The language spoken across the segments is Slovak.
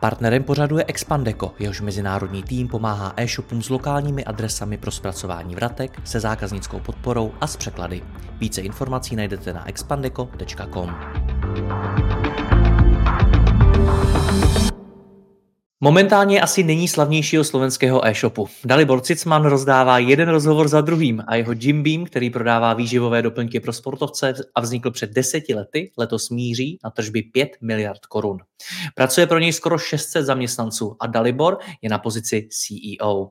Partnerem pořadu je Expandeco, jehož mezinárodní tým pomáhá e-shopům s lokálními adresami pro zpracování vratek, se zákaznickou podporou a s překlady. Více informací najdete na expandeco.com. Momentálně asi není slavnějšího slovenského e-shopu. Dalibor Cicman rozdává jeden rozhovor za druhým a jeho Jim Beam, který prodává výživové doplňky pro sportovce a vznikl před deseti lety, letos míří na tržby 5 miliard korun. Pracuje pro něj skoro 600 zaměstnanců a Dalibor je na pozici CEO.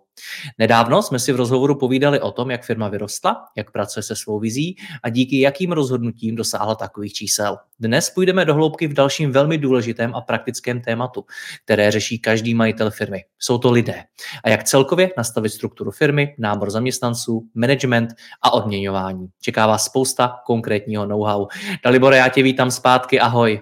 Nedávno jsme si v rozhovoru povídali o tom, jak firma vyrostla, jak pracuje se svou vizí a díky jakým rozhodnutím dosáhla takových čísel. Dnes půjdeme do hloubky v dalším velmi důležitém a praktickém tématu, které řeší každý majitel firmy. Jsou to lidé. A jak celkově nastavit strukturu firmy, nábor zaměstnanců, management a odměňování. Čeká vás spousta konkrétního know-how. Dalibore, já tě vítám zpátky, ahoj.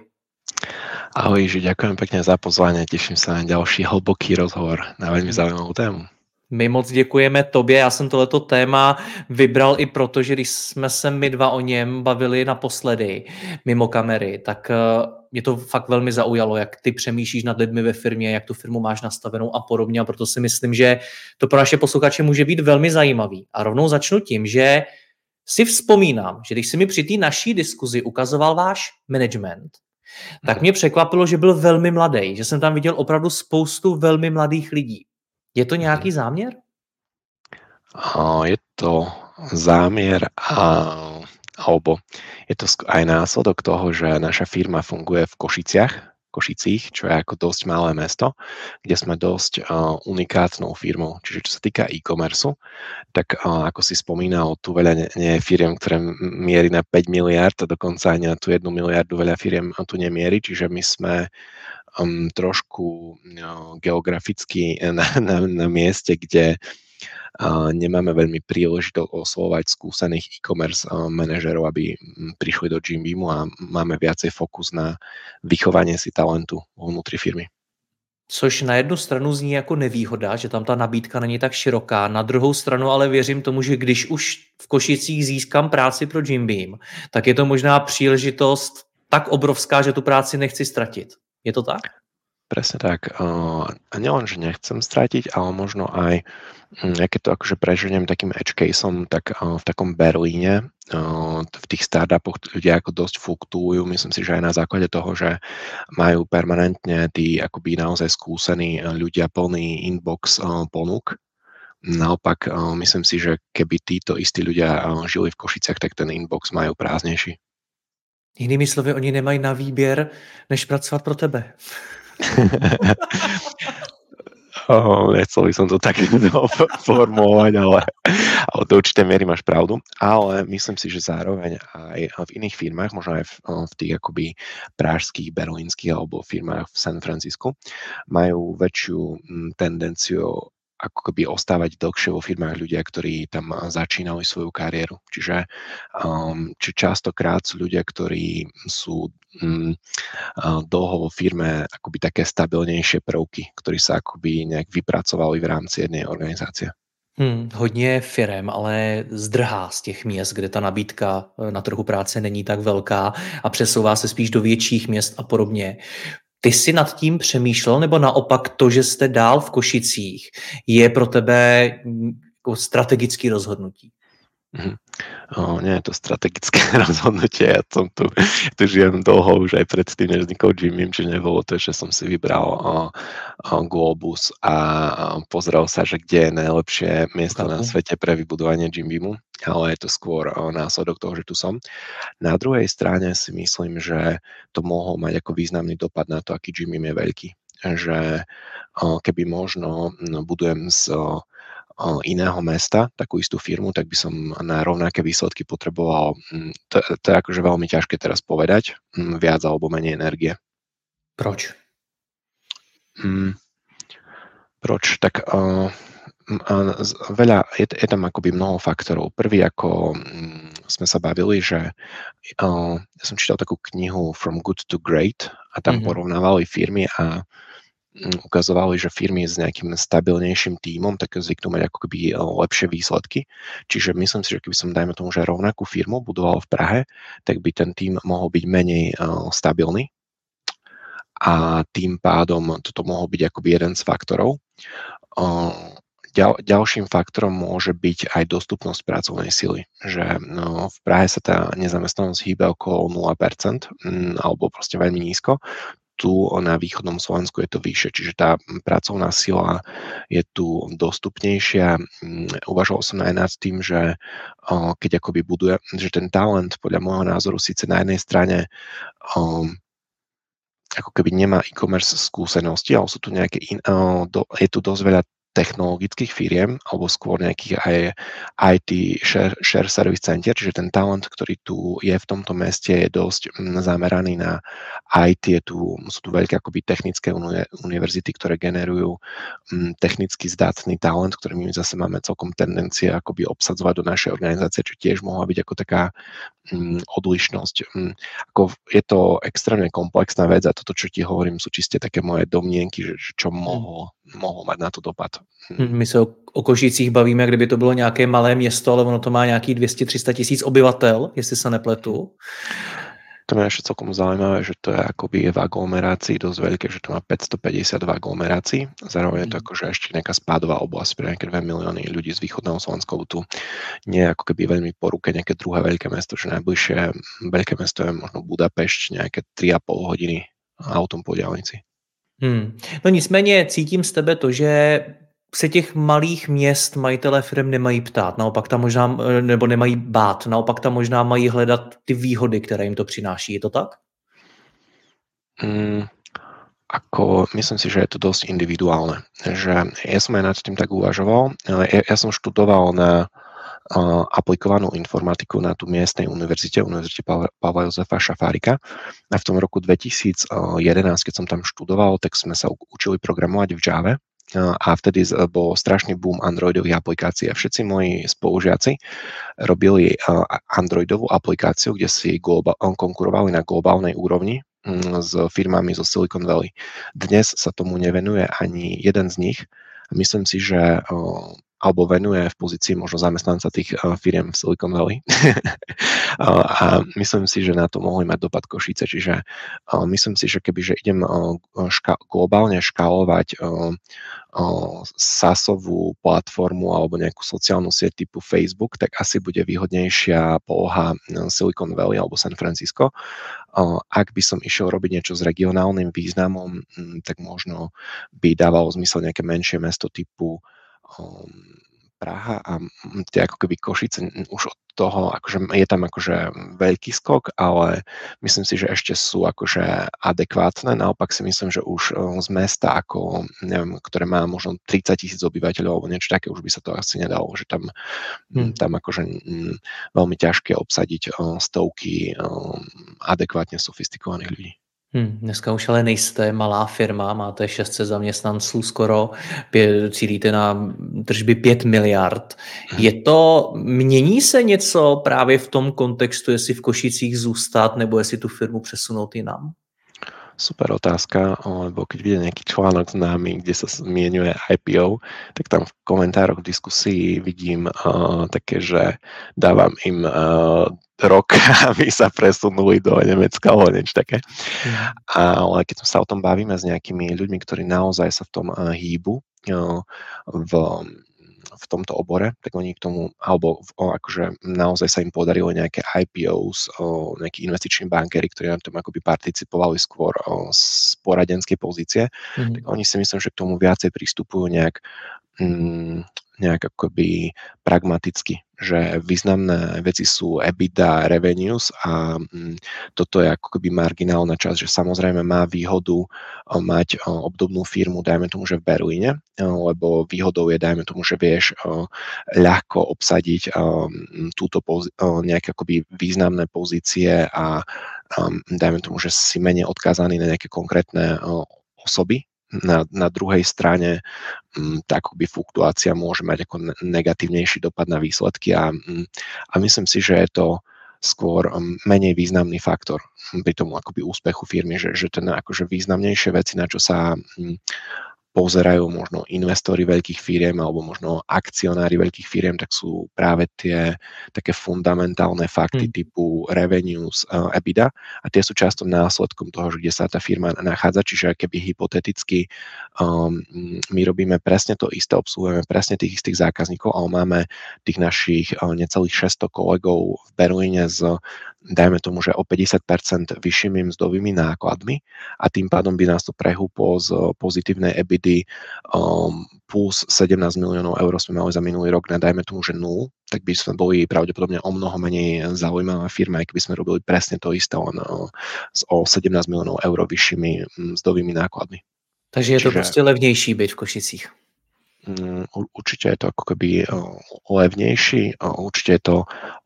Ahoj, že ďakujem pekne za pozvanie, teším sa na ďalší hlboký rozhovor na veľmi zaujímavú tému. My moc děkujeme tobě, já jsem tohleto téma vybral i proto, že když jsme se my dva o něm bavili naposledy mimo kamery, tak eh, mě to fakt velmi zaujalo, jak ty přemýšlíš nad lidmi ve firmě, jak tu firmu máš nastavenou a podobně a proto si myslím, že to pro naše posluchače může být velmi zajímavý. A rovnou začnu tím, že si vzpomínám, že když si mi při té naší diskuzi ukazoval váš management, tak mě překvapilo, že byl velmi mladý, že jsem tam viděl opravdu spoustu velmi mladých lidí. Je to nějaký mhm. záměr? Je to zámier a, alebo je to aj následok toho, že naša firma funguje v Košiciach, Košicích, čo je ako dosť malé mesto, kde sme dosť uh, unikátnou firmou. Čiže čo sa týka e-commerce, tak uh, ako si spomínal, tu veľa nie, nie je firiem, ktoré mierí na 5 miliard a dokonca ani na tú 1 miliardu veľa firiem tu nemierí, čiže my sme um, trošku no, geograficky na, na, na mieste, kde a nemáme veľmi príležitosť oslovať skúsených e-commerce manažerov, aby prišli do Jimbeamu a máme viacej fokus na vychovanie si talentu vnútri firmy. Což na jednu stranu zní jako nevýhoda, že tam ta nabídka není tak široká. Na druhou stranu ale věřím tomu, že když už v Košicích získám práci pro Jimbeam, tak je to možná příležitost tak obrovská, že tu práci nechci ztratit. Je to tak? Presne tak. A nielen, že nechcem stratiť, ale možno aj, ja keď to akože preženiem takým edge caseom, tak v takom Berlíne, v tých startupoch ľudia ako dosť fluktuujú. Myslím si, že aj na základe toho, že majú permanentne tí akoby naozaj skúsení ľudia plný inbox ponúk. Naopak, myslím si, že keby títo istí ľudia žili v Košiciach, tak ten inbox majú prázdnejší. Jinými slovy, oni nemají na výběr, než pracovat pro tebe. Oh, nechcel by som to tak formulovať, ale, ale do určitej miery máš pravdu. Ale myslím si, že zároveň aj v iných firmách, možno aj v, v tých akoby prážských, berlínskych alebo firmách v San Francisku, majú väčšiu mm, tendenciu ako keby ostávať dlhšie vo firmách ľudia, ktorí tam začínali svoju kariéru. Čiže um, či častokrát sú ľudia, ktorí sú um, dlho vo firme akoby také stabilnejšie prvky, ktorí sa akoby nejak vypracovali v rámci jednej organizácie. Hmm, hodně firem, ale zdrhá z těch měst, kde ta nabídka e, na trhu práce není tak velká a přesouvá se spíš do větších měst a podobně. Ty jsi nad tím přemýšlel, nebo naopak to, že jste dál v Košicích, je pro tebe mm, jako strategický rozhodnutí? Mm. O, nie je to strategické rozhodnutie. Ja som tu, tu žijem dlho, už aj predtým, než vznikol Jimmy, čiže nebolo to, že som si vybral o, o Globus a pozrel sa, že kde je najlepšie miesto na svete pre vybudovanie Jimbimu, ale je to skôr o, následok toho, že tu som. Na druhej strane si myslím, že to mohol mať ako významný dopad na to, aký Jimmy je veľký. Že o, keby možno no, budujem z iného mesta, takú istú firmu, tak by som na rovnaké výsledky potreboval, mm, to, to je akože veľmi ťažké teraz povedať, mm, viac alebo menej energie. Proč? Hmm, proč? Tak uh, veľa, je, je tam akoby mnoho faktorov. Prvý, ako mm, sme sa bavili, že uh, ja som čítal takú knihu From Good to Great a tam mm-hmm. porovnávali firmy a ukazovali, že firmy s nejakým stabilnejším tímom tak zvyknú mať ako keby lepšie výsledky. Čiže myslím si, že keby som, dajme tomu, že rovnakú firmu budoval v Prahe, tak by ten tím mohol byť menej uh, stabilný a tým pádom toto mohol byť akoby jeden z faktorov. Uh, Ďal, ďalším faktorom môže byť aj dostupnosť pracovnej sily, že no, v Prahe sa tá nezamestnanosť hýbe okolo 0% m, mm, alebo proste veľmi nízko. Tu na východnom Slovensku je to vyššie, čiže tá pracovná sila je tu dostupnejšia. Uvažoval som aj nad tým, že keď akoby buduje, že ten talent podľa môjho názoru síce na jednej strane ako keby nemá e-commerce skúsenosti, ale sú tu nejaké in, do, je tu dosť veľa technologických firiem alebo skôr nejakých aj IT share, share service center, čiže ten talent, ktorý tu je v tomto meste je dosť mm, zameraný na IT, je tu, sú tu veľké akoby technické univerzity, ktoré generujú mm, technicky zdatný talent, ktorý my zase máme celkom tendencie akoby obsadzovať do našej organizácie, čo tiež mohla byť ako taká mm, odlišnosť. Ako je to extrémne komplexná vec a toto, čo ti hovorím, sú čiste také moje domnienky, že, čo mohlo, mohlo mať na to dopad. Hm, my se o, o Košicích bavíme, kdyby to bylo nějaké malé město, ale ono to má nějaký 200-300 tisíc obyvatel, jestli se nepletu. To je ešte celkom zaujímavé, že to je akoby v aglomerácii dosť veľké, že to má 552 aglomerácií. Zároveň je to mhm. akože ešte nejaká spádová oblasť pre nejaké 2 milióny ľudí z východného Slovenska. Tu nie je ako keby veľmi po ruke nejaké druhé veľké mesto, že najbližšie veľké mesto je možno Budapešť, nejaké 3,5 hodiny autom po diálnici. Hmm. No nicméně cítím z tebe to, že se těch malých měst majitelé firm nemají ptát, naopak tam možná, nebo nemají bát, naopak tam možná mají hledat ty výhody, které jim to přináší. Je to tak? Mm, ako, myslím si, že je to dosť individuálne. Že ja som aj nad tým tak uvažoval. Ja, ja som študoval na aplikovanú informatiku na tú miestnej univerzite, Univerzite Pavla Jozefa Šafárika. A v tom roku 2011, keď som tam študoval, tak sme sa učili programovať v Java a vtedy bol strašný boom Androidových aplikácií a všetci moji spolužiaci robili Androidovú aplikáciu, kde si konkurovali na globálnej úrovni mm, s firmami zo Silicon Valley. Dnes sa tomu nevenuje ani jeden z nich. Myslím si, že alebo venuje v pozícii možno zamestnanca tých firiem v Silicon Valley. a myslím si, že na to mohli mať dopad Košice. Čiže myslím si, že keby že idem ška- globálne škálovať SaaSovú platformu alebo nejakú sociálnu sieť typu Facebook, tak asi bude výhodnejšia poloha Silicon Valley alebo San Francisco. Ak by som išiel robiť niečo s regionálnym významom, tak možno by dávalo zmysel nejaké menšie mesto typu Praha a tie ako keby Košice už od toho, akože je tam akože veľký skok, ale myslím si, že ešte sú akože adekvátne. Naopak si myslím, že už z mesta ako, neviem, ktoré má možno 30 tisíc obyvateľov alebo niečo také, už by sa to asi nedalo, že tam, hmm. tam akože veľmi ťažké obsadiť stovky adekvátne sofistikovaných ľudí. Hmm, dneska už ale nejste malá firma, máte 600 zaměstnanců skoro, cílíte na tržby 5 miliard. Je to, mění se něco právě v tom kontextu, jestli v Košicích zůstat, nebo jestli tu firmu přesunout jinam? Super otázka, lebo keď vidím nejaký článok s nami, kde sa zmienuje IPO, tak tam v komentároch v diskusii vidím uh, také, že dávam im uh, rok, aby sa presunuli do Nemecka alebo niečo také. Mm. Ale keď sa o tom bavíme s nejakými ľuďmi, ktorí naozaj sa v tom uh, hýbu, uh, v v tomto obore, tak oni k tomu, alebo o, akože naozaj sa im podarilo nejaké IPOs, o, nejakí investiční bankery, ktorí na tom akoby participovali skôr o, z poradenskej pozície, mm-hmm. tak oni si myslím, že k tomu viacej pristupujú nejak nejak akoby pragmaticky, že významné veci sú EBITDA, revenues a mm, toto je ako keby marginálna časť, že samozrejme má výhodu mať obdobnú firmu, dajme tomu, že v Berlíne, lebo výhodou je, dajme tomu, že vieš ľahko obsadiť túto nejaké akoby významné pozície a dajme tomu, že si menej odkázaný na nejaké konkrétne osoby, na, na druhej strane tá akoby fluktuácia môže mať ako negatívnejší dopad na výsledky a, a myslím si, že je to skôr menej významný faktor pri tomu akoby úspechu firmy, že, že ten akože významnejšie veci, na čo sa pozerajú možno investori veľkých firiem alebo možno akcionári veľkých firiem, tak sú práve tie také fundamentálne fakty hmm. typu revenues, uh, EBITDA a tie sú často následkom toho, že kde sa tá firma nachádza, čiže keby hypoteticky um, my robíme presne to isté, obsluhujeme presne tých istých zákazníkov, ale máme tých našich uh, necelých 600 kolegov v Berlíne s dajme tomu, že o 50% vyššími mzdovými nákladmi a tým pádom by nás to prehúplo z pozitívnej EBITDA um, plus 17 miliónov eur sme mali za minulý rok na dajme tomu, že 0, tak by sme boli pravdepodobne o mnoho menej zaujímavá firma, aj keby sme robili presne to isté, len uh, s o 17 miliónov eur vyššími mzdovými nákladmi. Takže je to Čiže... prostě levnější byť v Košicích. Mm, určite je to ako keby levnejší, určite je to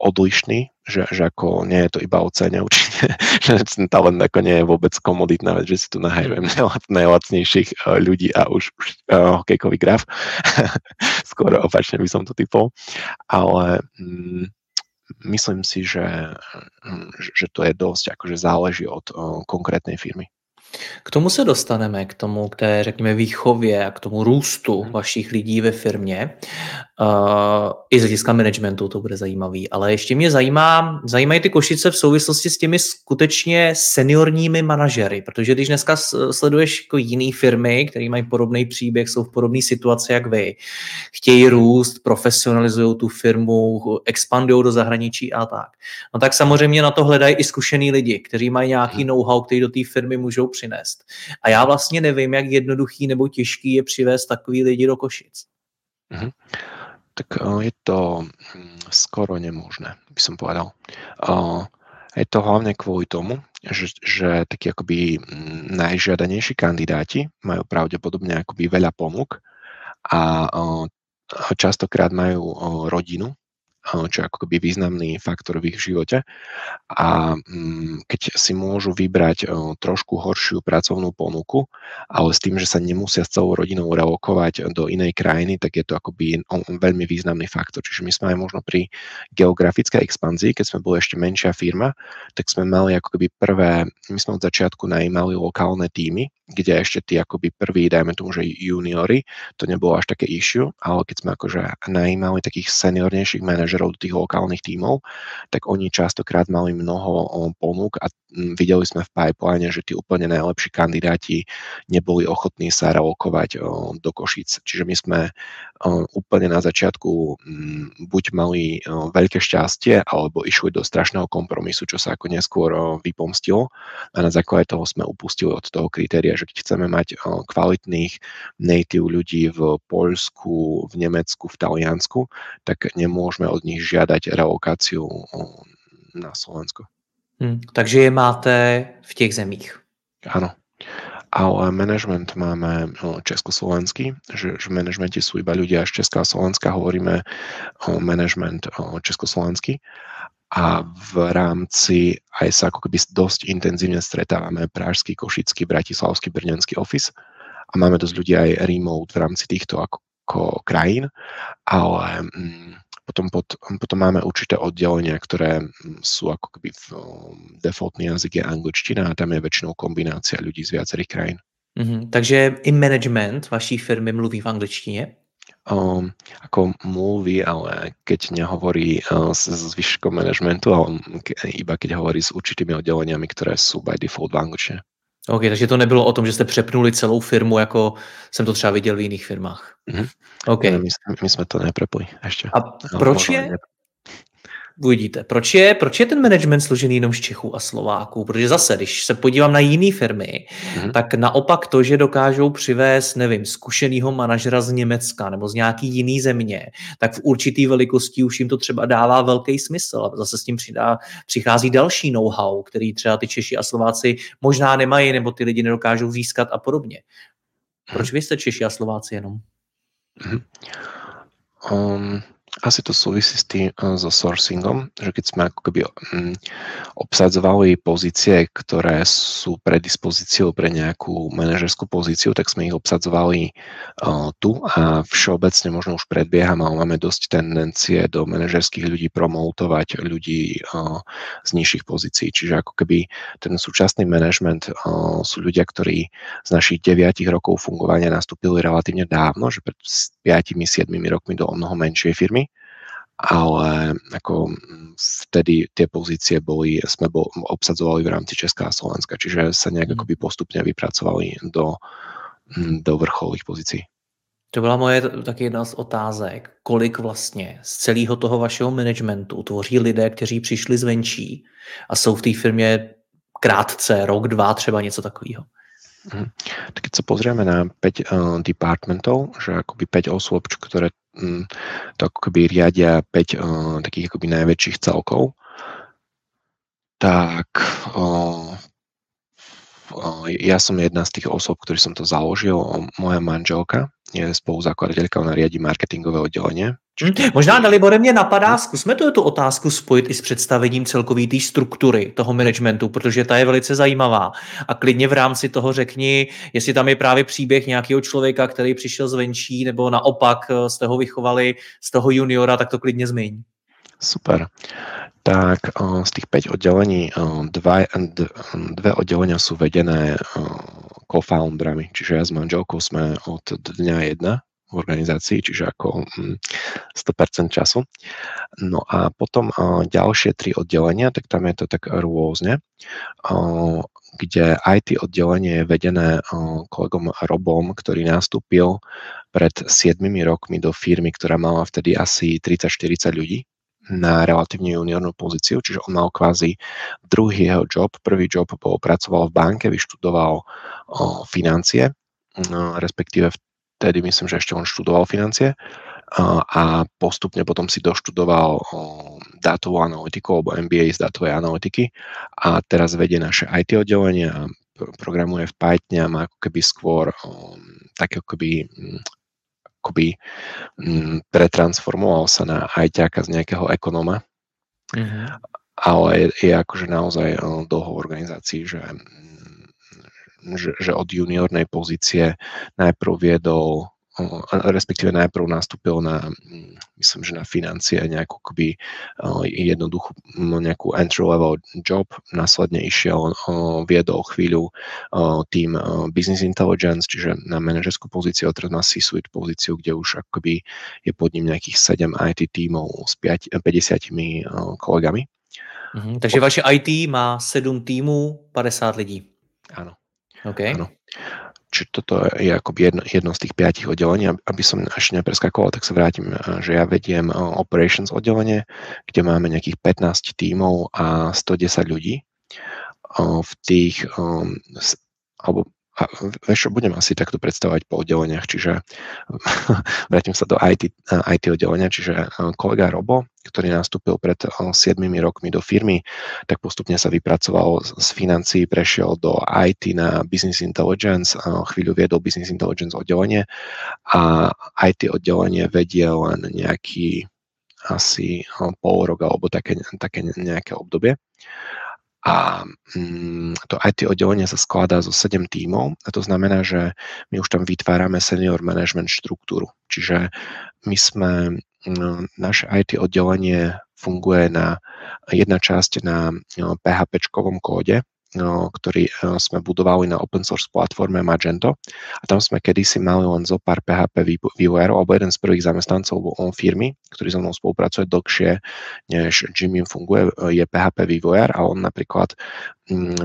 odlišný, že, že ako nie je to iba o cene, určite, že ten talent ako nie je vôbec komoditná vec, že si tu nahajujem mm. najlacnejších ľudí a už, už uh, hokejkový graf. Skôr opačne by som to typol. Ale mm, myslím si, že, mm, že to je dosť, akože záleží od uh, konkrétnej firmy. K tomu se dostaneme, k tomu, k té, řekněme, výchově a k tomu růstu mhm. vašich lidí ve firmě. Uh, I z hlediska managementu to bude zajímavý. Ale ještě mě zajímá, zajímají ty Košice v souvislosti s těmi skutečně seniorními manažery, protože když dneska sleduješ jako jiný firmy, které mají podobný příběh, jsou v podobné situaci jak vy, chtějí růst, profesionalizují tu firmu, expandují do zahraničí a tak. No tak samozřejmě na to hledají i zkušený lidi, kteří mají nějaký mhm. know-how, který do té firmy můžou přinést. A já vlastně nevím, jak jednoduchý nebo těžký je přivést takový lidi do Košic. Mm-hmm. Tak uh, je to hm, skoro nemožné, by som povedal. Uh, je to hlavne kvôli tomu, že, že takí akoby hm, najžiadanejší kandidáti majú pravdepodobne akoby veľa ponúk a uh, častokrát majú rodinu čo je ako keby významný faktor v ich živote. A mm, keď si môžu vybrať trošku horšiu pracovnú ponuku, ale s tým, že sa nemusia s celou rodinou relokovať do inej krajiny, tak je to akoby veľmi významný faktor. Čiže my sme aj možno pri geografickej expanzii, keď sme boli ešte menšia firma, tak sme mali ako keby prvé, my sme od začiatku najímali lokálne týmy, kde ešte tí akoby prví, dajme tomu, že juniori, to nebolo až také issue, ale keď sme akože najímali takých seniornejších manažerov do tých lokálnych tímov, tak oni častokrát mali mnoho ponúk a videli sme v pipeline, že tí úplne najlepší kandidáti neboli ochotní sa relokovať do Košic. Čiže my sme úplne na začiatku buď mali veľké šťastie, alebo išli do strašného kompromisu, čo sa ako neskôr vypomstilo a na základe toho sme upustili od toho kritéria, že keď chceme mať kvalitných native ľudí v Poľsku, v Nemecku, v Taliansku, tak nemôžeme od nich žiadať relokáciu na Slovensko. Hmm, takže je máte v těch zemích. Áno. Ale management máme československý, že, v manažmente sú iba ľudia z Česka a Slovenska, hovoríme management československý a v rámci aj sa ako keby dosť intenzívne stretávame Pražský, Košický, Bratislavský, Brňanský office a máme dosť ľudí aj remote v rámci týchto ako, ako krajín, ale mm, potom, pod, potom máme určité oddelenia, ktoré mm, sú ako keby v defaultný jazyk je angličtina a tam je väčšinou kombinácia ľudí z viacerých krajín. Mm-hmm. Takže i management vaší firmy mluví v angličtině? Um, ako mluví, ale keď nehovorí uh, s zvyškom manažmentu, ale iba keď hovorí s určitými oddeleniami, ktoré sú by default v angličtine. OK, takže to nebylo o tom, že jste přepnuli celou firmu, jako jsem to třeba viděl v jiných firmách. Mm-hmm. Okay. My, my jsme to neprepli ještě. A proč je, uvidíte. Proč je, proč je ten management složený jenom z Čechů a Slováků? Protože zase, když se podívám na jiné firmy, mm-hmm. tak naopak to, že dokážou přivést, nevím, zkušenýho manažera z Německa nebo z nějaký jiný země, tak v určitý velikosti už jim to třeba dává velký smysl. A zase s tím přidá, přichází další know-how, který třeba ty Češi a Slováci možná nemají, nebo ty lidi nedokážou získat a podobně. Proč vy jste Češi a Slováci jenom? Mm-hmm. Um, Asi to súvisí s tým so sourcingom, že keď sme ako keby um, obsadzovali pozície, ktoré sú predispozíciou pre nejakú manažerskú pozíciu, tak sme ich obsadzovali uh, tu a všeobecne možno už predbieham, ale máme dosť tendencie do manažerských ľudí promoutovať ľudí uh, z nižších pozícií. Čiže ako keby ten súčasný management uh, sú ľudia, ktorí z našich 9 rokov fungovania nastúpili relatívne dávno, že pred 5-7 rokmi do o mnoho menšej firmy ale ako vtedy tie pozície boli, sme bol, obsadzovali v rámci Česká a Slovenska, čiže sa nejak mm. akoby postupne vypracovali do, do vrcholových pozícií. To byla moje taky jedna z otázek. Kolik vlastně z celého toho vašeho managementu tvoří lidé, kteří přišli zvenčí a jsou v té firmě krátce, rok, dva, třeba něco takového? Mm. Tak keď sa pozrieme na 5 uh, eh, departmentov, že akoby 5 osôb, ktoré to ako keby riadia 5 uh, eh, takých akoby najväčších celkov, tak uh, ja som jedna z tých osôb, ktorý som to založil. Moja manželka je spoluzakladateľka, ona riadi marketingové oddelenie Hm? Možná, Dalibore, mě napadá, zkusme to tu otázku spojit i s představením celkové té struktury toho managementu, protože ta je velice zajímavá. A klidně v rámci toho řekni, jestli tam je právě příběh nějakého člověka, který přišel zvenčí, nebo naopak eh, z toho vychovali z toho juniora, tak to klidně zmiň. Super. Tak eh, z tých 5 oddelení eh, dva, dve oddelenia sú vedené co-founderami, čiže ja s manželkou sme od dňa jedna v organizácii, čiže ako 100% mm, času. No a potom ďalšie tri oddelenia, tak tam je to tak rôzne, kde IT oddelenie je vedené kolegom Robom, ktorý nastúpil pred 7 rokmi do firmy, ktorá mala vtedy asi 30-40 ľudí na relatívne juniornú pozíciu, čiže on mal kvázi druhý jeho job. Prvý job bol, pracoval v banke, vyštudoval o, financie, no, respektíve vtedy myslím, že ešte on študoval financie a postupne potom si doštudoval dátovú analytiku alebo MBA z dátovej analytiky a teraz vedie naše IT oddelenie a programuje v Pythone a má ako keby skôr tak ako keby akoby pretransformoval sa na ITáka z nejakého ekonóma. Mm-hmm. Ale je, je akože naozaj dlho v organizácii, že že, že od juniornej pozície najprv viedol respektíve najprv nastúpil na, myslím, že na financie nejakú keby jednoduchú nejakú entry-level job, následne išiel, viedol chvíľu tým business intelligence, čiže na manažerskú pozíciu, teraz má C-suite pozíciu, kde už akoby je pod ním nejakých 7 IT tímov s 5, 50 kolegami. Mhm, takže vaše IT má 7 týmů, 50 lidí. Áno. Okay. Áno. Čiže toto je akoby jedno, jedno z tých piatich oddelení. Aby som až nepreskakoval, tak sa vrátim, že ja vediem operations oddelenie, kde máme nejakých 15 tímov a 110 ľudí. V tých, alebo a vieš budem asi takto predstavovať po oddeleniach, čiže vrátim sa do IT, IT oddelenia, čiže e, kolega Robo, ktorý nastúpil pred 7 e, rokmi do firmy, tak postupne sa vypracoval z financií, prešiel do IT na Business Intelligence, chvíľu viedol Business Intelligence oddelenie a IT oddelenie vedie len nejaký asi pol rok alebo také, také nejaké obdobie. A mm, to IT oddelenie sa skladá zo 7 tímov a to znamená, že my už tam vytvárame senior management štruktúru. Čiže my sme, mm, naše IT oddelenie funguje na jedna časť na PHP kóde, No, ktorý e, sme budovali na open source platforme Magento. A tam sme kedysi mali len zo pár PHP vývojárov, alebo jeden z prvých zamestnancov firmy, ktorý so mnou spolupracuje dlhšie, než Jimmy funguje, je PHP vývojár a on napríklad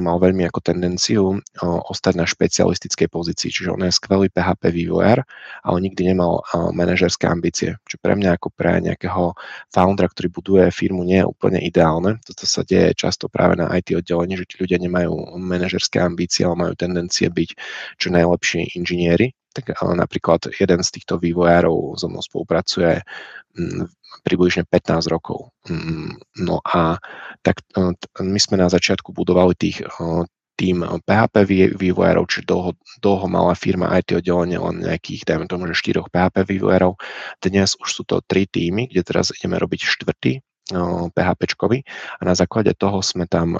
mal veľmi ako tendenciu ostať na špecialistickej pozícii. Čiže on je skvelý PHP vývojár, ale nikdy nemal manažerské ambície. Čo pre mňa ako pre nejakého foundera, ktorý buduje firmu, nie je úplne ideálne. Toto sa deje často práve na IT oddelení, že tí ľudia nemajú manažerské ambície, ale majú tendencie byť čo najlepší inžinieri tak napríklad jeden z týchto vývojárov so mnou spolupracuje mm, približne 15 rokov. Mm, no a tak my sme na začiatku budovali tých tým PHP vývojárov, čiže dlho, dlho mala firma IT oddelenie len nejakých, dajme tomu, že 4 PHP vývojárov. Dnes už sú to tri týmy, kde teraz ideme robiť štvrtý PHPčkovi a na základe toho sme tam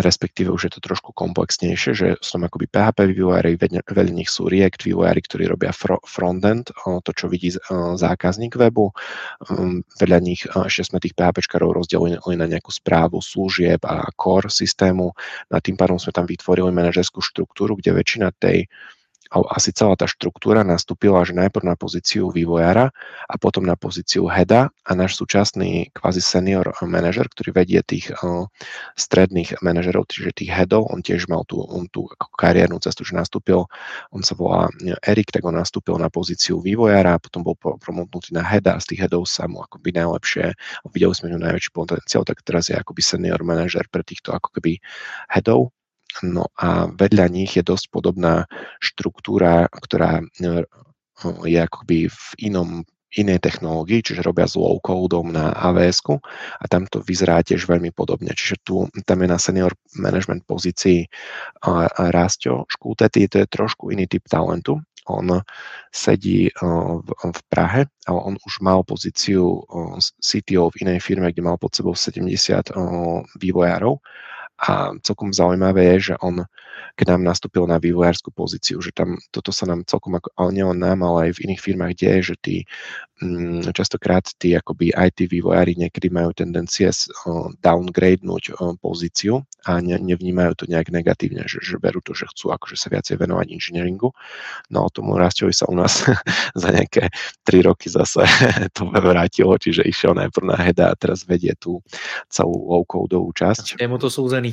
respektíve už je to trošku komplexnejšie, že tam akoby PHP vývojári, veľa nich sú React vývojári, ktorí robia frontend, to, čo vidí zákazník webu. Um, veľa nich, ešte sme tých PHPčkarov rozdelili na nejakú správu služieb a core systému. Na tým pádom sme tam vytvorili manažerskú štruktúru, kde väčšina tej asi celá tá štruktúra nastúpila že najprv na pozíciu vývojára a potom na pozíciu heada a náš súčasný kvázi senior manažer, ktorý vedie tých uh, stredných manažerov, čiže tých headov, on tiež mal tú, on tú kariérnu cestu, že nastúpil, on sa volá Erik, tak on nastúpil na pozíciu vývojára, potom bol promotnutý na heada a z tých headov sa mu akoby najlepšie, videli sme mu najväčší potenciál, tak teraz je akoby senior manažer pre týchto ako keby headov No a vedľa nich je dosť podobná štruktúra, ktorá e, je akoby v inom inej technológii, čiže robia s low codom na avs a tam to vyzerá tiež veľmi podobne. Čiže tu, tam je na senior management pozícii Rastio Škútetý, to je trošku iný typ talentu. On sedí e, v, v Prahe, ale on už mal pozíciu e, CTO v inej firme, kde mal pod sebou 70 vývojárov a celkom zaujímavé je, že on keď nám nastúpil na vývojárskú pozíciu, že tam toto sa nám celkom, ako, ale nielen nám, ale aj v iných firmách deje, že tí um, častokrát tí akoby IT vývojári niekedy majú tendencie downgradenúť pozíciu a ne, nevnímajú to nejak negatívne, že, že berú to, že chcú akože sa viacej venovať inžinieringu. No tomu Rastovi sa u nás za nejaké 3 roky zase to vrátilo, čiže išiel najprv na heda a teraz vedie tú celú low-codovú časť. Je mu to súzený.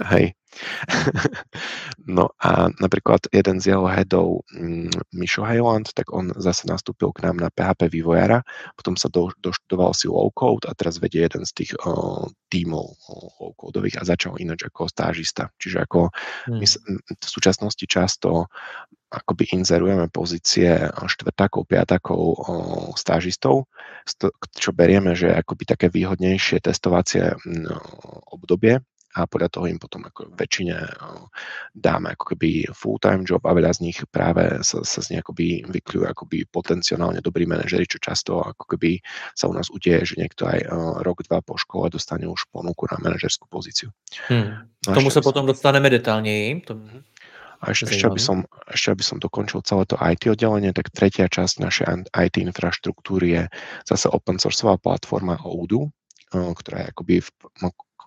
Hej. no a napríklad jeden z jeho headov, mm, Mišo Highland, tak on zase nastúpil k nám na PHP vývojára, potom sa do, doštudoval si low code a teraz vedie jeden z tých uh, tímov low codeových a začal ináč ako stážista. Čiže ako hmm. my v súčasnosti často akoby inzerujeme pozície štvrtákov, piatakov stážistov, čo berieme, že je akoby také výhodnejšie testovacie obdobie, a podľa toho im potom ako väčšine dáme ako keby full-time job a veľa z nich práve sa, sa z nich akoby vykľujú akoby potenciálne dobrí manažeri, čo často ako keby sa u nás udeje, že niekto aj rok, dva po škole dostane už ponuku na manažerskú pozíciu. Hmm. K tomu sa potom dostaneme detálněji. To... Mhm. A ešte, ešte, aby som, ešte aby som dokončil celé to IT oddelenie, tak tretia časť našej IT infraštruktúry je zase open sourceová platforma Odoo, ktorá je akoby v,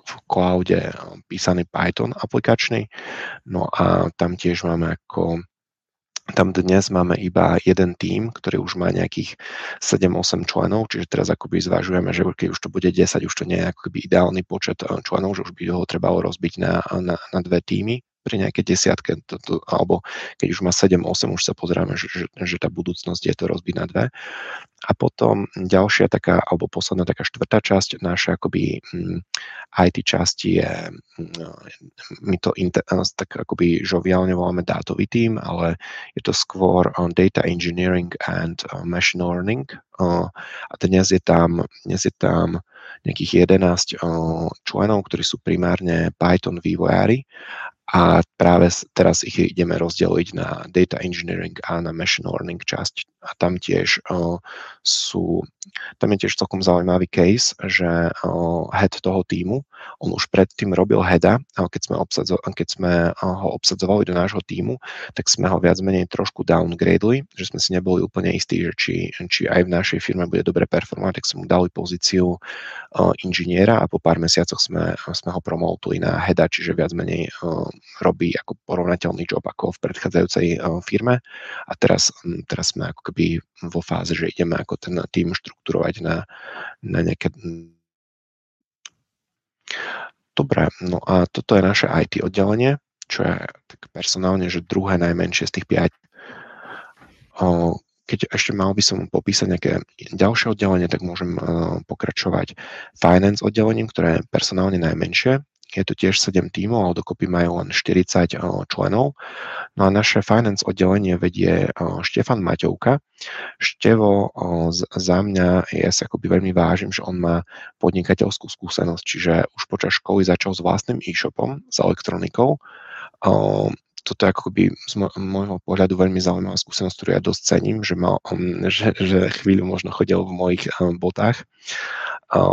v cloude eh, písaný Python aplikačný. No a tam tiež máme ako tam dnes máme iba jeden tím, ktorý už má nejakých 7-8 členov, čiže teraz akoby zvažujeme, že keď už to bude 10, už to nie je akoby ideálny počet eh, členov, že už by ho trebalo rozbiť na, na, na dve týmy pri nejakej desiatke, to, to, alebo keď už má 7-8, už sa pozeráme, že, že, že tá budúcnosť je to rozbiť na dve. A potom ďalšia taká, alebo posledná taká štvrtá časť našej akoby mm, IT časti je, mm, my to inter, tak akoby žoviálne voláme dátový tým, ale je to skôr data engineering and machine learning. A dnes je tam, dnes je tam nejakých 11 členov, ktorí sú primárne Python vývojári a práve teraz ich ideme rozdeliť na data engineering a na machine learning časť. A tam tiež uh, sú, tam je tiež celkom zaujímavý case, že uh, head toho týmu, on už predtým robil heada, keď sme, obsadzo, keď sme uh, ho obsadzovali do nášho týmu, tak sme ho viac menej trošku downgradeli, že sme si neboli úplne istí, že či, či aj v našej firme bude dobre performovať, tak sme mu dali pozíciu uh, inžiniera a po pár mesiacoch sme, sme ho promotuli na heada, čiže viac menej uh, robí ako porovnateľný job ako v predchádzajúcej eh, firme. A teraz, hm, teraz sme ako keby vo fáze, že ideme ako ten tým štruktúrovať na, na nejaké Dobre, no a toto je naše IT oddelenie, čo je tak personálne, že druhé najmenšie z tých piať. Keď ešte mal by som popísať nejaké ďalšie oddelenie, tak môžem pokračovať finance oddelením, ktoré je personálne najmenšie je to tiež 7 tímov, ale dokopy majú len 40 členov. No a naše finance oddelenie vedie Štefan Maťovka. Števo za mňa, ja sa akoby veľmi vážim, že on má podnikateľskú skúsenosť, čiže už počas školy začal s vlastným e-shopom, s elektronikou toto je akoby z môjho pohľadu veľmi zaujímavá skúsenosť, ktorú ja dosť cením, že, mal, že, že chvíľu možno chodil v mojich botách.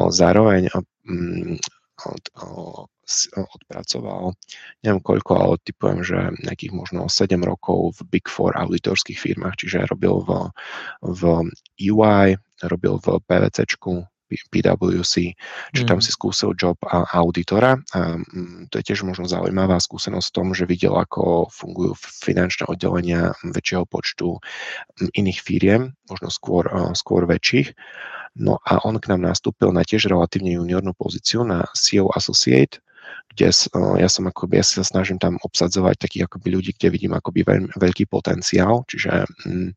Zároveň um, od, odpracoval, neviem koľko, ale typujem, že nejakých možno 7 rokov v Big Four auditorských firmách, čiže robil v, v UI, robil v PVCčku, PwC, čiže tam mm. si skúsil job auditora a mm, to je tiež možno zaujímavá skúsenosť v tom, že videl, ako fungujú finančné oddelenia väčšieho počtu iných firiem, možno skôr, skôr väčších. No a on k nám nastúpil na tiež relatívne juniornú pozíciu na CEO Associate, kde ja som akoby, ja sa snažím tam obsadzovať takých akoby ľudí, kde vidím akoby veľmi, veľký potenciál, čiže, mm,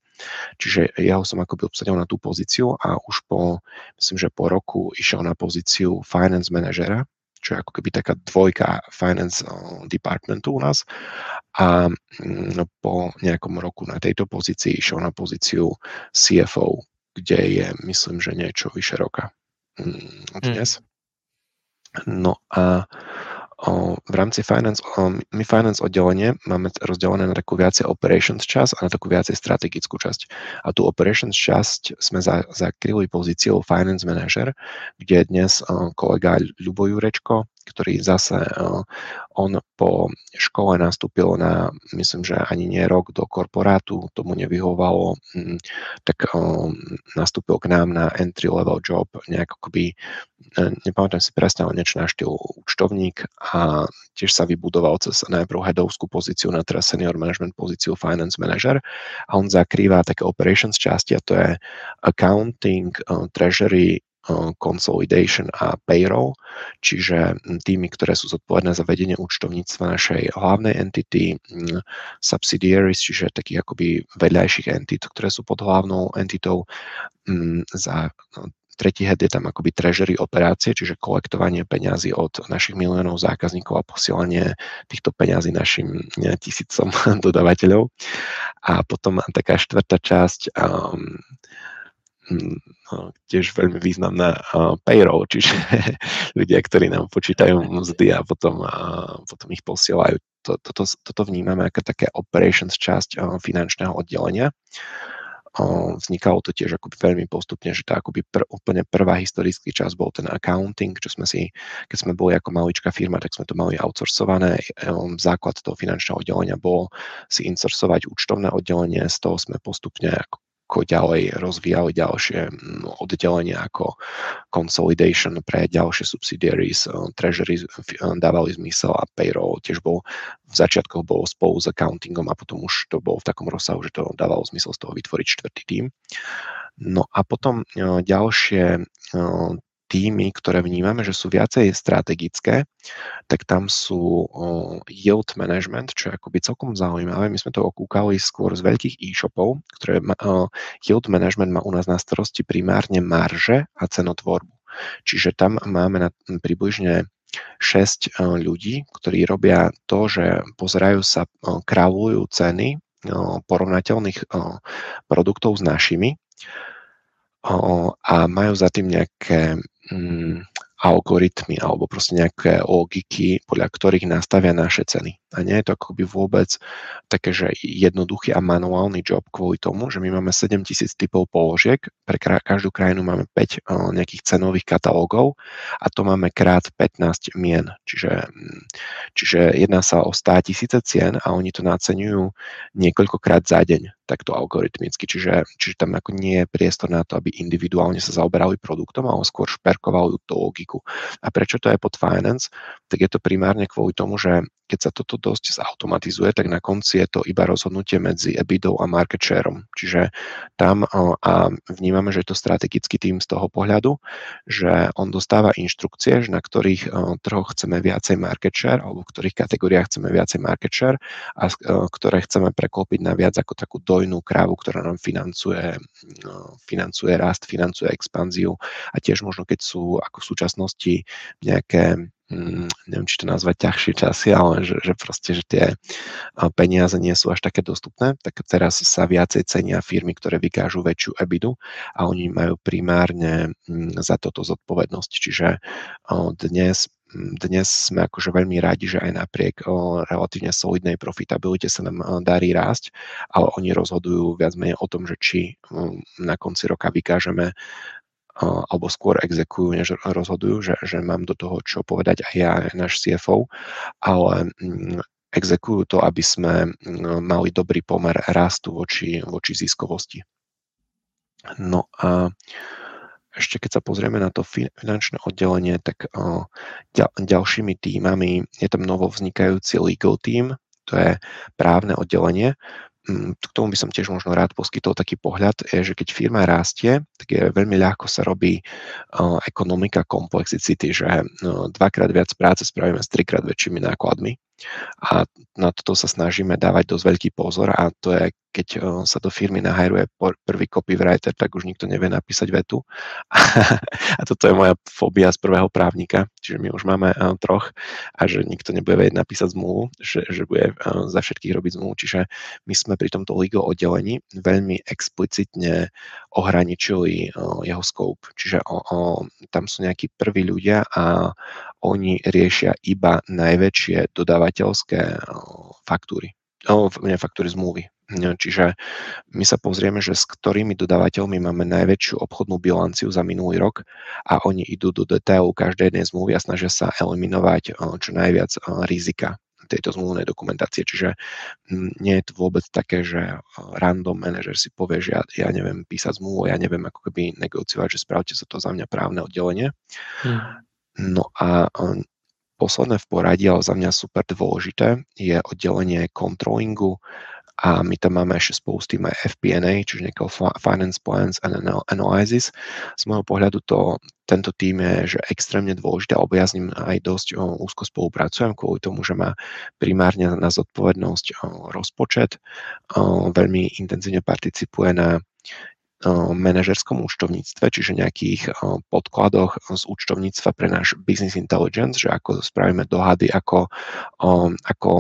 čiže ja ho som akoby obsadil na tú pozíciu a už po, myslím, že po roku išiel na pozíciu finance manažera, čo je ako keby taká dvojka finance departmentu u nás. A mm, no, po nejakom roku na tejto pozícii išiel na pozíciu CFO, kde je, myslím, že niečo vyše roka mm, dnes. Hmm. No a v rámci finance, my finance oddelenie máme rozdelené na takú viacej operations časť a na takú viacej strategickú časť. A tú operations časť sme za, zakryli pozíciou finance manager, kde je dnes kolega Ľubo Jurečko, ktorý zase on po škole nastúpil na, myslím, že ani nie rok do korporátu, tomu nevyhovalo, mm, tak nastúpil k nám na entry level job, nejak akoby, e, nepamätám si presne, ale niečo na účtovník a tiež sa vybudoval cez najprv headovskú pozíciu na teraz senior management pozíciu finance manager a on zakrýva také operations časti a to je accounting, e, treasury, consolidation a payroll, čiže týmy, ktoré sú zodpovedné za vedenie účtovníctva našej hlavnej entity, subsidiaries, čiže takých akoby vedľajších entit, ktoré sú pod hlavnou entitou za no, tretí head je tam akoby treasury operácie, čiže kolektovanie peňazí od našich miliónov zákazníkov a posielanie týchto peňazí našim tisícom dodávateľov. A potom taká štvrtá časť um, Hm, tiež veľmi významná payroll, čiže ľudia, ktorí nám počítajú mzdy a potom, potom ich posielajú. Toto, toto vnímame ako také operations časť finančného oddelenia. Vznikalo to tiež akoby veľmi postupne, že to akoby pr, úplne prvá historický čas bol ten accounting, čo sme si, keď sme boli ako maličká firma, tak sme to mali outsourcované. Základ toho finančného oddelenia bol si insourcovať účtovné oddelenie, z toho sme postupne ako ako ďalej rozvíjali ďalšie mm, oddelenia ako consolidation pre ďalšie subsidiaries, eh, treasury eh, dávali zmysel a payroll tiež bol v začiatkoch bol spolu s accountingom a potom už to bolo v takom rozsahu, že to dávalo zmysel z toho vytvoriť štvrtý tým. No a potom eh, ďalšie týmy, ktoré vnímame, že sú viacej strategické, tak tam sú yield management, čo je akoby celkom zaujímavé. My sme to okúkali skôr z veľkých e-shopov, ktoré yield management má u nás na starosti primárne marže a cenotvorbu. Čiže tam máme na približne 6 ľudí, ktorí robia to, že pozerajú sa, kráľujú ceny porovnateľných produktov s našimi a majú za tým nejaké mm, algoritmy alebo proste nejaké logiky, podľa ktorých nastavia naše ceny. A nie je to akoby vôbec také, že jednoduchý a manuálny job kvôli tomu, že my máme 7000 typov položiek, pre každú krajinu máme 5 nejakých cenových katalógov a to máme krát 15 mien. Čiže, mm, čiže jedná sa o 100 tisíce cien a oni to naceňujú niekoľkokrát za deň takto algoritmicky. Čiže, čiže tam ako nie je priestor na to, aby individuálne sa zaoberali produktom, ale skôr šperkovali tú logiku. A prečo to je pod finance? Tak je to primárne kvôli tomu, že keď sa toto dosť zautomatizuje, tak na konci je to iba rozhodnutie medzi EBITou a market shareom. Čiže tam a vnímame, že je to strategický tým z toho pohľadu, že on dostáva inštrukcie, na ktorých trhoch chceme viacej market share alebo v ktorých kategóriách chceme viacej market share a ktoré chceme preklopiť na viac ako takú dojnú krávu, ktorá nám financuje, financuje rast, financuje expanziu a tiež možno keď sú ako v súčasnosti nejaké neviem, či to nazvať ťažšie časy, ale že, že proste, že tie peniaze nie sú až také dostupné, tak teraz sa viacej cenia firmy, ktoré vykážu väčšiu ebidu a oni majú primárne mm, za toto zodpovednosť. Čiže dnes dnes sme akože veľmi radi, že aj napriek relatívne solidnej profitabilite sa nám darí rásť, ale oni rozhodujú viac menej o tom, že či na konci roka vykážeme alebo skôr exekujú, než rozhodujú, že, že mám do toho čo povedať aj ja, náš CFO, ale exekujú to, aby sme mali dobrý pomer rastu voči, voči ziskovosti. No a ešte keď sa pozrieme na to finančné oddelenie, tak ďalšími týmami je tam novo vznikajúci legal team, to je právne oddelenie. Mm, k tomu by som tiež možno rád poskytol taký pohľad, je, že keď firma rastie, tak je veľmi ľahko sa robí ekonomika complexity, že dvakrát viac práce spravíme s trikrát väčšími nákladmi. A na toto sa snažíme dávať dosť veľký pozor a to je, keď sa do firmy nahajruje prvý copywriter, tak už nikto nevie napísať vetu. A toto je moja fóbia z prvého právnika, čiže my už máme troch a že nikto nebude vedieť napísať zmluvu, že, že bude za všetkých robiť zmluvu. Čiže my sme pri tomto legal oddelení veľmi explicitne ohraničili jeho scope. Čiže o, o, tam sú nejakí prví ľudia a oni riešia iba najväčšie dodávateľské faktúry, nie faktúry zmluvy. Čiže my sa pozrieme, že s ktorými dodávateľmi máme najväčšiu obchodnú bilanciu za minulý rok a oni idú do detailu každej jednej zmluvy a snažia sa eliminovať čo najviac rizika tejto zmluvnej dokumentácie. Čiže nie je to vôbec také, že random manažer si povie, že ja, ja neviem písať zmluvu, ja neviem ako keby negociovať, že spravte sa to za mňa právne oddelenie. Hmm. No a posledné v poradí, ale za mňa super dôležité, je oddelenie controllingu a my tam máme ešte spolu tým aj FP&A, čiže nejakého Finance Plans and Analysis. Z môjho pohľadu to, tento tým je že extrémne dôležité, lebo ja s aj dosť o, úzko spolupracujem kvôli tomu, že má primárne na zodpovednosť o, rozpočet, veľmi intenzívne participuje na manažerskom účtovníctve, čiže nejakých podkladoch z účtovníctva pre náš business intelligence, že ako spravíme dohady, ako, ako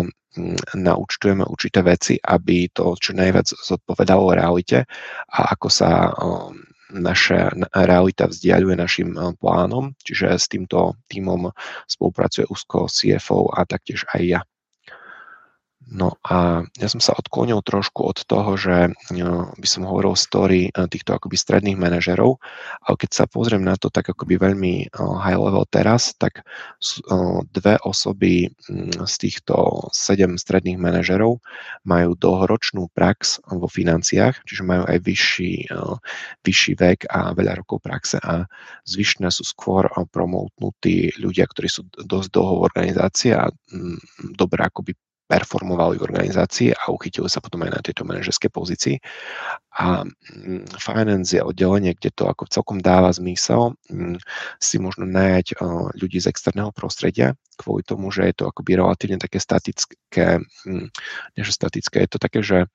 naúčtujeme určité veci, aby to čo najviac zodpovedalo realite a ako sa naša realita vzdialuje našim plánom, čiže s týmto týmom spolupracuje úzko CFO a taktiež aj ja. No a ja som sa odklonil trošku od toho, že no, by som hovoril story eh, týchto akoby stredných manažerov, ale keď sa pozriem na to tak akoby veľmi eh, high level teraz, tak dve osoby mm, z týchto sedem stredných manažerov majú dlhoročnú prax vo financiách, čiže majú aj vyšší, vyšší vek a veľa rokov praxe a zvyšné sú skôr promotnutí ľudia, ktorí sú dosť dlho v organizácii a mm, dobre akoby performovali v organizácii a uchytili sa potom aj na tejto manažerskej pozícii. A mm, finance je oddelenie, kde to ako celkom dáva zmysel mm, si možno najať ľudí z externého prostredia, kvôli tomu, že je to akoby relatívne také statické, mm, nie že statické, je to také, že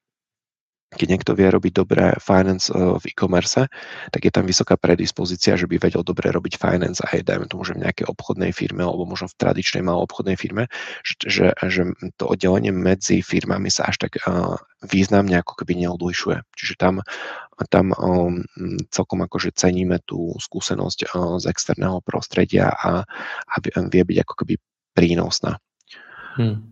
keď niekto vie robiť dobre finance eh, v e-commerce, tak je tam vysoká predispozícia, že by vedel dobre robiť finance aj, dajme tomu, že v nejakej obchodnej firme alebo možno v tradičnej malou obchodnej firme, že, že, to oddelenie medzi firmami sa až tak uh, významne ako keby neodlišuje. Čiže tam, tam um, celkom akože ceníme tú skúsenosť uh, z externého prostredia a, a vie byť ako keby prínosná. Hmm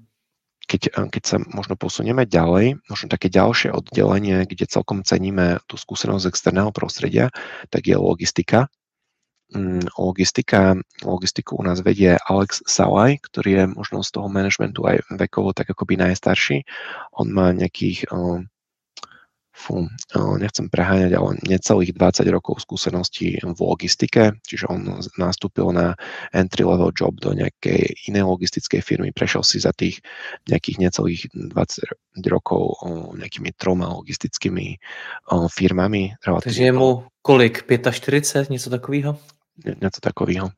keď, eh, keď sa možno posunieme ďalej, možno také ďalšie oddelenie, kde celkom ceníme tú skúsenosť z externého prostredia, tak je logistika. Mm, logistika, logistiku u nás vedie Alex Salaj, ktorý je možno z toho manažmentu aj vekovo tak akoby najstarší. On má nejakých eh, fú, nechcem preháňať, ale necelých 20 rokov skúseností v logistike, čiže on nastúpil na entry level job do nejakej inej logistickej firmy, prešiel si za tých nejakých necelých 20 rokov nejakými troma logistickými firmami. Takže je mu kolik? 45, něco takového? Něco takového.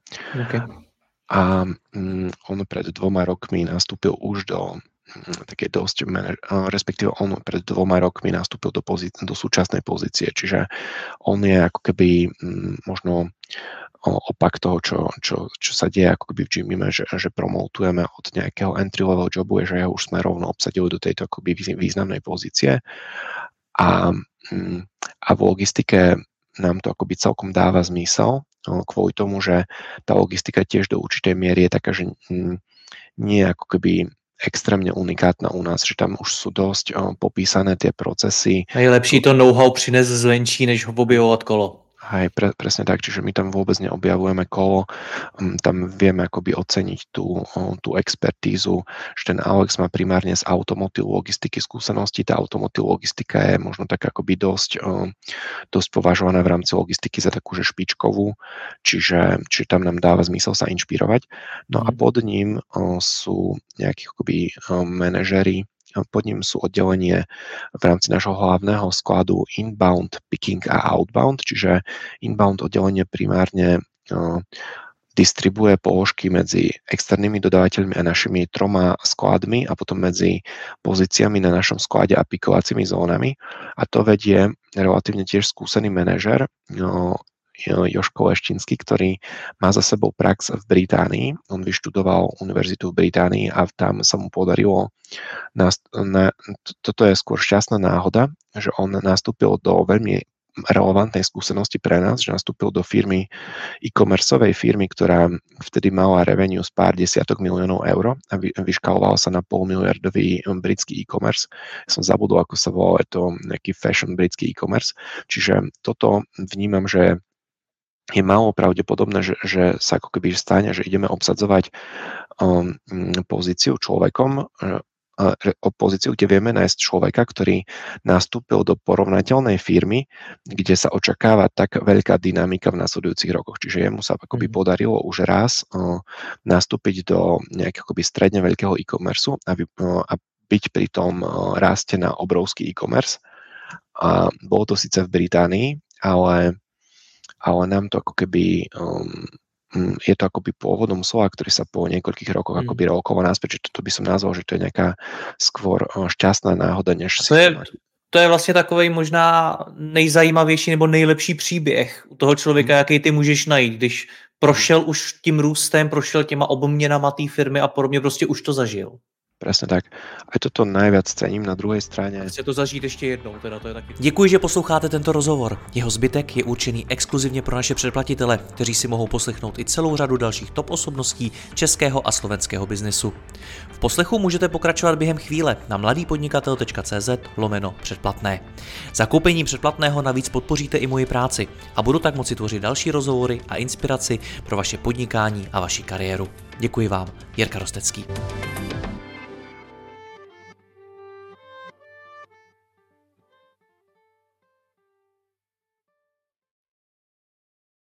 Okay. A mm, on pred dvoma rokmi nastúpil už do také dosť, respektíve on pred dvoma rokmi nastúpil do, pozí- do súčasnej pozície, čiže on je ako keby mm, možno opak toho, čo, čo, čo sa deje ako keby v Gymime, že, že promotujeme od nejakého entry level jobu, že ja už sme rovno obsadili do tejto akoby významnej pozície. A, mm, a v logistike nám to akoby celkom dáva zmysel, kvôli tomu, že tá logistika tiež do určitej miery je taká, že mm, nie ako keby extrémne unikátna u nás, že tam už sú dosť popísané tie procesy. Najlepší to know-how přines zvenčí, než ho objevovat kolo. Hej, pre, presne tak, čiže my tam vôbec neobjavujeme kolo, um, tam vieme akoby oceniť tú, tú expertízu, že ten Alex má primárne z automotív logistiky skúsenosti, tá automotív logistika je možno tak akoby dosť, dosť považovaná v rámci logistiky za takú, že špičkovú, čiže, čiže tam nám dáva zmysel sa inšpirovať. No a mhm. pod ním sú nejakí akoby manažery, pod ním sú oddelenie v rámci našho hlavného skladu inbound, picking a outbound, čiže inbound oddelenie primárne distribuje položky medzi externými dodávateľmi a našimi troma skladmi a potom medzi pozíciami na našom sklade a pikovacími zónami. A to vedie relatívne tiež skúsený manažer, Joško Leštinský, ktorý má za sebou prax v Británii. On vyštudoval univerzitu v Británii a tam sa mu podarilo, na, na, toto je skôr šťastná náhoda, že on nastúpil do veľmi relevantnej skúsenosti pre nás, že nastúpil do firmy, e-commerceovej firmy, ktorá vtedy mala revenue z pár desiatok miliónov eur a vyškalovala sa na polmiliardový um, britský e-commerce. Som zabudol, ako sa volá, je to nejaký fashion britský e-commerce. Čiže toto vnímam, že je málo pravdepodobné, že, že sa ako keby stane, že ideme obsadzovať um, pozíciu človekom, o pozíciu, kde vieme nájsť človeka, ktorý nastúpil do porovnateľnej firmy, kde sa očakáva tak veľká dynamika v nasledujúcich rokoch. Čiže jemu sa akoby mhm. podarilo už raz uh, nastúpiť do nejakého akoby stredne veľkého e-commerce a, a byť pri tom uh, raste na obrovský e-commerce. A bolo to síce v Británii, ale ale nám to ako keby um, mm, je to akoby pôvodom slova, ktorý sa po niekoľkých rokoch mm. akoby rokoval náspäť, že toto by som nazval, že to je nejaká skôr šťastná náhoda, než to je, to je vlastně takový možná nejzajímavější nebo nejlepší příběh u toho člověka, mm. jaký ty můžeš najít, když prošel už tím růstem, prošel těma obměnama té firmy a podobně, prostě už to zažil. Presne tak. Aj toto najviac cením na druhej strane. Chce to zažít ještě jednou, teda to je taky. Děkuji, že posloucháte tento rozhovor. Jeho zbytek je určený exkluzivně pro naše předplatitele, kteří si mohou poslechnout i celou řadu dalších top osobností českého a slovenského biznesu. V poslechu můžete pokračovat během chvíle na mladýpodnikatel.cz lomeno předplatné. Zakoupením předplatného navíc podpoříte i moji práci a budu tak moci tvořit další rozhovory a inspiraci pro vaše podnikání a vaši kariéru. Děkuji vám, Jirka Rostecký.